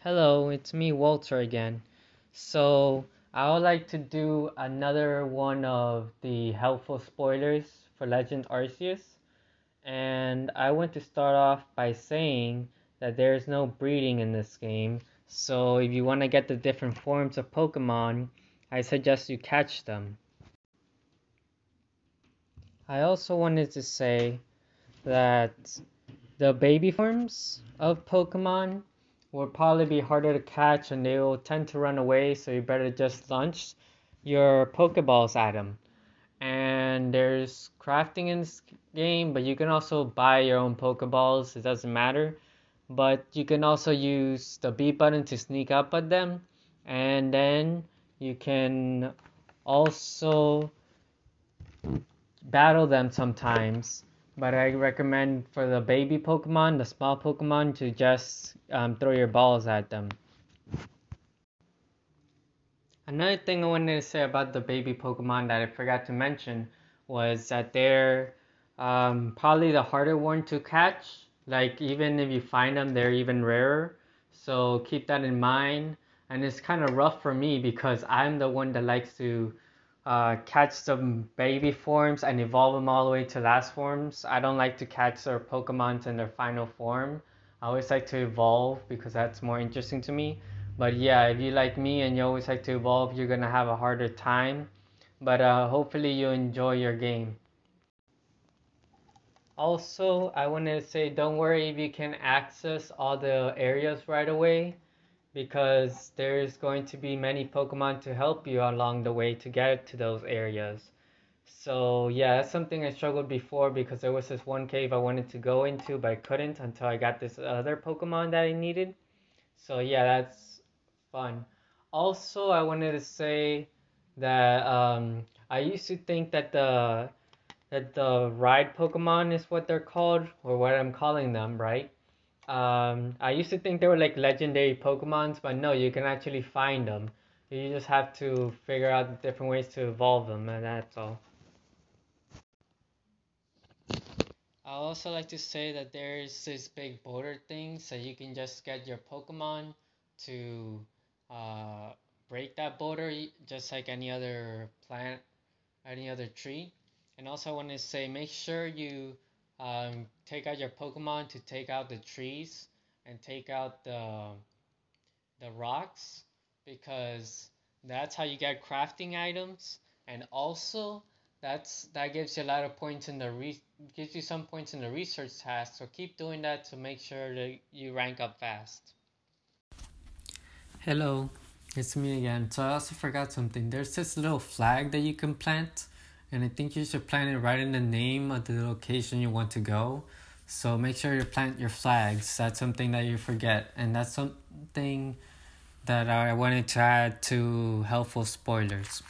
Hello, it's me, Walter, again. So, I would like to do another one of the helpful spoilers for Legend Arceus. And I want to start off by saying that there is no breeding in this game. So, if you want to get the different forms of Pokemon, I suggest you catch them. I also wanted to say that the baby forms of Pokemon will probably be harder to catch and they will tend to run away, so you better just launch your Pokeballs at them. And there's crafting in this game, but you can also buy your own Pokeballs, it doesn't matter. But you can also use the B button to sneak up at them, and then you can also battle them sometimes but I recommend for the baby Pokemon, the small Pokemon, to just um, throw your balls at them. Another thing I wanted to say about the baby Pokemon that I forgot to mention was that they're um, probably the harder one to catch. Like, even if you find them, they're even rarer. So keep that in mind. And it's kind of rough for me because I'm the one that likes to uh, catch some baby forms and evolve them all the way to last forms. I don't like to catch their Pokemons in their final form. I always like to evolve because that's more interesting to me. But yeah, if you like me and you always like to evolve, you're gonna have a harder time. But uh, hopefully you enjoy your game. Also, I want to say don't worry if you can access all the areas right away because there's going to be many Pokemon to help you along the way to get to those areas. So yeah, that's something I struggled before because there was this one cave I wanted to go into but I couldn't until I got this other Pokemon that I needed. So yeah, that's fun. Also, I wanted to say that um, I used to think that the that the ride Pokemon is what they're called or what I'm calling them, right? Um, I used to think they were like legendary Pokemons, but no, you can actually find them. You just have to figure out different ways to evolve them, and that's all. I also like to say that there's this big border thing, so you can just get your Pokemon to uh, break that border, just like any other plant, any other tree. And also, I want to say, make sure you um, take out your Pokemon to take out the trees and take out the the rocks because that's how you get crafting items. And also that's that gives you a lot of points in the re- gives you some points in the research task. So keep doing that to make sure that you rank up fast. Hello it's me again. So i also forgot something. There's this little flag that you can plant and I think you should plant it right in the name of the location you want to go. So make sure you plant your flags. That's something that you forget, and that's something that I wanted to add to helpful spoilers.